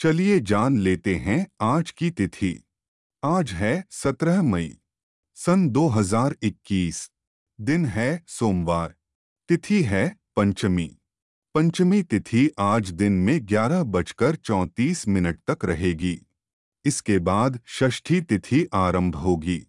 चलिए जान लेते हैं आज की तिथि। आज है 17 मई, सन 2021 दिन है सोमवार, तिथि है पंचमी। पंचमी तिथि आज दिन में ग्यारह बजकर चौंतीस मिनट तक रहेगी। इसके बाद षष्ठी तिथि आरंभ होगी।